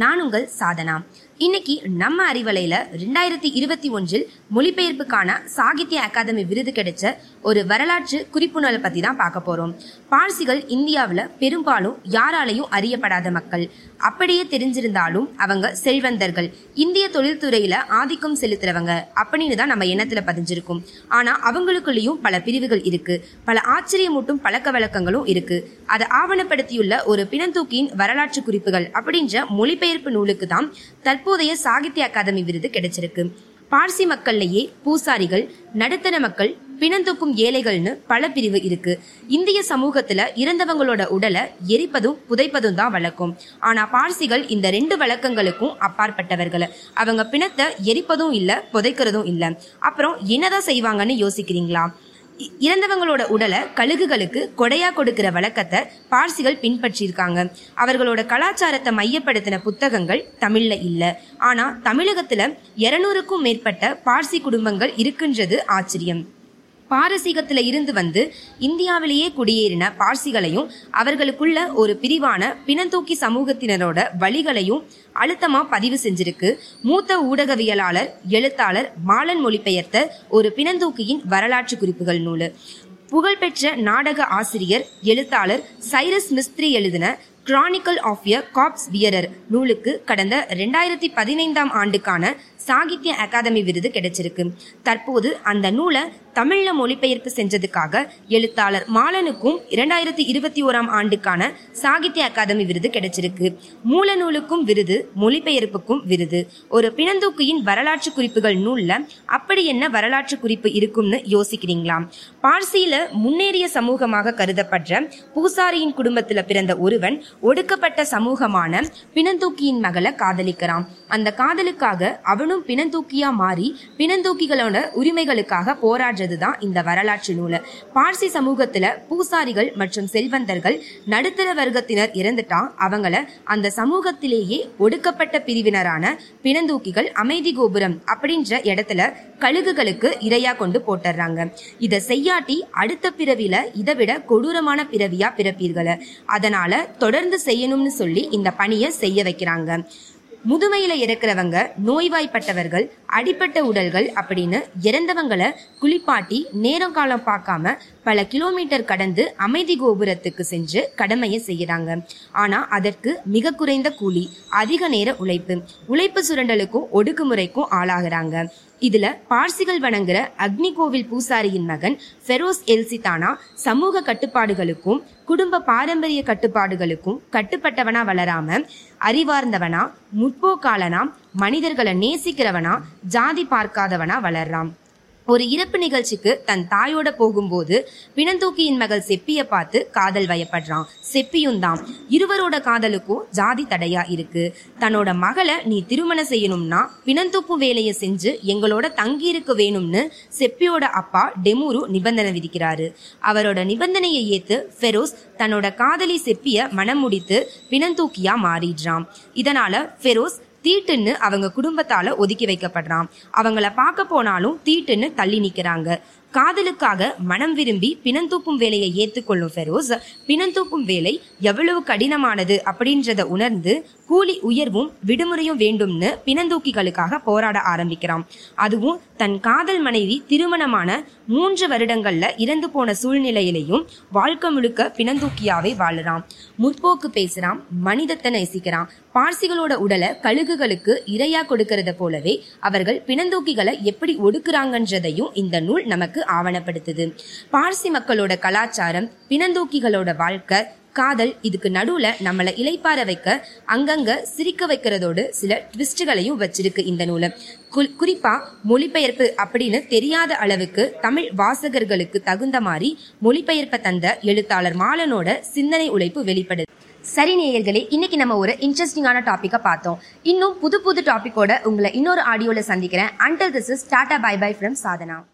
நான் உங்கள் சாதனா. இன்னைக்கு நம்ம அறிவலையில ரெண்டாயிரத்தி இருபத்தி ஒன்றில் மொழிபெயர்ப்புக்கான சாகித்ய அகாதமி விருது கிடைச்ச ஒரு வரலாற்று குறிப்புணலை பத்தி தான் பார்க்க போறோம். பார்சிகள் இந்தியாவில் பெரும்பாலும் யாராலையும் அறியப்படாத மக்கள். அப்படியே தெரிஞ்சிருந்தாலும் அவங்க செல்வந்தர்கள். இந்திய தொழில்துறையில ஆதிக்கம் செலுத்துறவங்க அப்படின்னு தான் நம்ம எண்ணத்துல பதிஞ்சிருக்கும். ஆனா அவங்களுக்குள்ளேயும் பல பிரிவுகள் இருக்கு. பல ஆச்சரியமூட்டும் பழக்க வழக்கங்களும் இருக்கு. அதை ஆவணப்படுத்தியுள்ள ஒரு பிணந்தூக்கியின் வரலாற்று குறிப்புகள் அப்படின்ற மொழிபெயர்ப்பு நூலுக்கு தான் தற்போதைய சாகித்ய அகாதமி விருது கிடைச்சிருக்கு. பார்சி மக்கள்லயே பூசாரிகள் நடுத்தர மக்கள் பிணந்தூக்கும் ஏழைகள்னு பல பிரிவு இருக்கு. இந்திய சமூகத்துல இறந்தவங்களோட உடலை எரிப்பதும் புதைப்பதும் தான் வழக்கம். ஆனா பார்சிகள் இந்த ரெண்டு வழக்கங்களுக்கும் அப்பாற்பட்டவர்கள். அவங்க பிணத்தை எரிப்பதும் இல்ல புதைக்கிறதும் இல்ல. அப்புறம் என்னதான் செய்வாங்கன்னு யோசிக்கிறீங்களா? இறந்தவங்களோட உடலை கழுகுகளுக்கு கொடையா கொடுக்கிற வழக்கத்தை பார்சிகள் பின்பற்றியிருக்காங்க. அவர்களோட கலாச்சாரத்தை மையப்படுத்தின புத்தகங்கள் தமிழ்ல இல்ல. ஆனா தமிழகத்துல இருநூறுக்கும் மேற்பட்ட பார்சி குடும்பங்கள் இருக்குன்றது ஆச்சரியம். பாரசீகத்துல இருந்து வந்து இந்தியாவிலேயே குடியேறின பார்சிகளையும் அவர்களுக்குள்ள ஒரு பிரிவான பிணந்தூக்கி சமூகத்தினரோட வழிகளையும் அழுத்தமா பதிவு செஞ்சிருக்கு. மூத்த ஊடகவியலாளர் எழுத்தாளர் மாலன் மொழிபெயர்த்த ஒரு பிணந்தூக்கியின் வரலாற்று குறிப்புகள் நூலு. புகழ்பெற்ற நாடக ஆசிரியர் எழுத்தாளர் சைரஸ் மிஸ்திரி எழுதின chronicle of a corpse bearer நூலுக்கு கடந்த ரெண்டாயிரத்தி பதினைந்தாம் ஆண்டுக்கான சாகித்ய அகாதமி விருது கிடைச்சிருக்கு. தற்போது அந்த நூலை தமிழ்ல மொழிபெயர்ப்பு செஞ்சதுக்காக எழுத்தாளர் மாலனுக்கும் இரண்டாயிரத்தி இருபத்தி ஓராம் ஆண்டுக்கான சாகித்ய அகாதமி விருது கிடைச்சிருக்கு. மூலநூலுக்கும் விருது மொழிபெயர்ப்புக்கும் விருது. ஒரு பிணந்தூக்கியின் வரலாற்று குறிப்புகள் நூல்ல அப்படி என்ன வரலாற்று குறிப்பு இருக்கும்னு யோசிக்கிறீங்களா? பார்சியில முன்னேறிய சமூகமாக கருதப்படுற பூசாரியின் குடும்பத்துல பிறந்த ஒருவன் ஒடுக்கப்பட்ட சமூகமான பிணந்தூக்கியின் மகளை காதலிக்கிறான். அந்த காதலுக்காக அவனும் பிணந்தூக்கியா மாறி பிணந்தூக்கிகளோட உரிமைகளுக்காக போராடுறதுதான் இந்த வரலாற்று நூல். பார்சி சமூகத்துல பூசாரிகள் மற்றும் செல்வந்தர்கள் நடுத்தர வர்க்கத்தினர் இறந்துட்டா அவங்கள அந்த சமூகத்திலேயே ஒடுக்கப்பட்ட பிரிவினரான பிணந்தூக்கிகள் அமைதி கோபுரம் அப்படின்ற இடத்துல கழுகுகளுக்கு இரையா கொண்டு போட்டுறாங்க. இத செய்யாட்டி அடுத்த பிறவில இதை விட கொடூரமான பிறவியா பிறப்பீர்கள். அதனால தொடர்ந்து செய்யணும்னு சொல்லி இந்த பணியை செய்ய வைக்கிறாங்க. முதுமையில இருக்கிறவங்க நோய்வாய்ப்பட்டவர்கள் அடிப்பட்ட உடல்கள் அப்படின்னு இறந்தவங்களை குளிப்பாட்டி நேரம் காலம் பார்க்காம பல கிலோமீட்டர் கடந்து அமைதி கோபுரத்துக்கு சென்று கடமையை செய்யறாங்க. ஆனா அதற்கு மிக குறைந்த கூலி அதிக நேர உழைப்பு உழைப்பு சுரண்டலுக்கும் ஒடுக்குமுறைக்கும் ஆளாகிறாங்க. இதுல பார்சிகள் வணங்குற அக்னி கோவில் பூசாரியின் மகன் ஃபெரோஸ் எல்சிதானா சமூக கட்டுப்பாடுகளுக்கும் குடும்ப பாரம்பரிய கட்டுப்பாடுகளுக்கும் கட்டுப்பட்டவனா வளராம அறிவார்ந்தவனா முற்போக்காலனா மனிதர்களை நேசிக்கிறவனா ஜாதி பார்க்காதவனா வளர்றான். ஒரு இறப்பு நிகழ்ச்சிக்கு தன் தாயோட போகும்போது பிணந்தூக்கியின் மகள் செப்பிய பார்த்து காதல் வயப்படுறான். செப்பியும் தான். இருவரோட காதலுக்கும் ஜாதி தடையா இருக்கு. தன்னோட மகளை நீ திருமணம் செய்யணும்னா பிணந்தூப்பு வேலையை செஞ்சு எங்களோட தங்கி இருக்க வேணும்னு செப்பியோட அப்பா டெமுரு நிபந்தனை விதிக்கிறாரு. அவரோட நிபந்தனையை ஏத்து ஃபெரோஸ் தன்னோட காதலி செப்பிய மனம் முடித்து பிணந்தூக்கியா மாறிடுறான். இதனால ஃபெரோஸ் தீட்டுன்னு அவங்க குடும்பத்தால ஒதுக்கி வைக்கப்படுறான். அவங்கள பார்க்க போனாலும் தீட்டுன்னு தள்ளி நிக்கிறாங்க. காதலுக்காக மனம் விரும்பி பிணந்தூக்கும் வேலையை ஏற்றுக்கொள்ளும் ஃபெரோஸ் பிணந்தூக்கும் வேலை எவ்வளவு கடினமானது அப்படின்றத உணர்ந்து கூலி உயர்வும் விடுமுறையும் வேண்டும்னு பிணந்தூக்கிகளுக்காக போராட ஆரம்பிக்கிறான். அதுவும் தன் காதல் மனைவி திருமணமான மூன்று வருடங்கள்ல இறந்து போன சூழ்நிலையிலையும் வாழ்க்கை முழுக்க பிணந்தூக்கியாவே வாழுறான். முற்போக்கு பேசுறான் மனிதத்தை நேசிக்கிறான் பார்சிகளோட உடலை கழுகுகளுக்கு இரையா கொடுக்கறத போலவே அவர்கள் பிணந்தூக்கிகளை எப்படி ஒடுக்குறாங்கன்றதையும் இந்த நூல் நமக்கு ஆவணப்படுத்துது. பார்சி மக்களோட கலாச்சாரம் பிணந்தூக்கிகளோட வாழ்க்கை காதல் இதுக்கு நடுவுல நம்மளை இலைப்பார வைக்க அங்கங்க சிரிக்க வைக்கிறதோடு சில ட்விஸ்டுகளையும் வச்சிருக்கு இந்த நூலை. குறிப்பா மொழிபெயர்ப்பு அப்படின்னு தெரியாத அளவுக்கு தமிழ் வாசகர்களுக்கு தகுந்த மாதிரி மொழிபெயர்ப்ப தந்த எழுத்தாளர் மாலனோட சிந்தனை உழைப்பு வெளிப்படுது. சரி நேயர்களே இன்னைக்கு நம்ம ஒரு இன்ட்ரெஸ்டிங்கான டாபிக்கை பார்த்தோம். இன்னும் புது புது டாபிக்கோட உங்களை இன்னொரு ஆடியோல சந்திக்கிறேன். And this is tata bye bye from Sadhana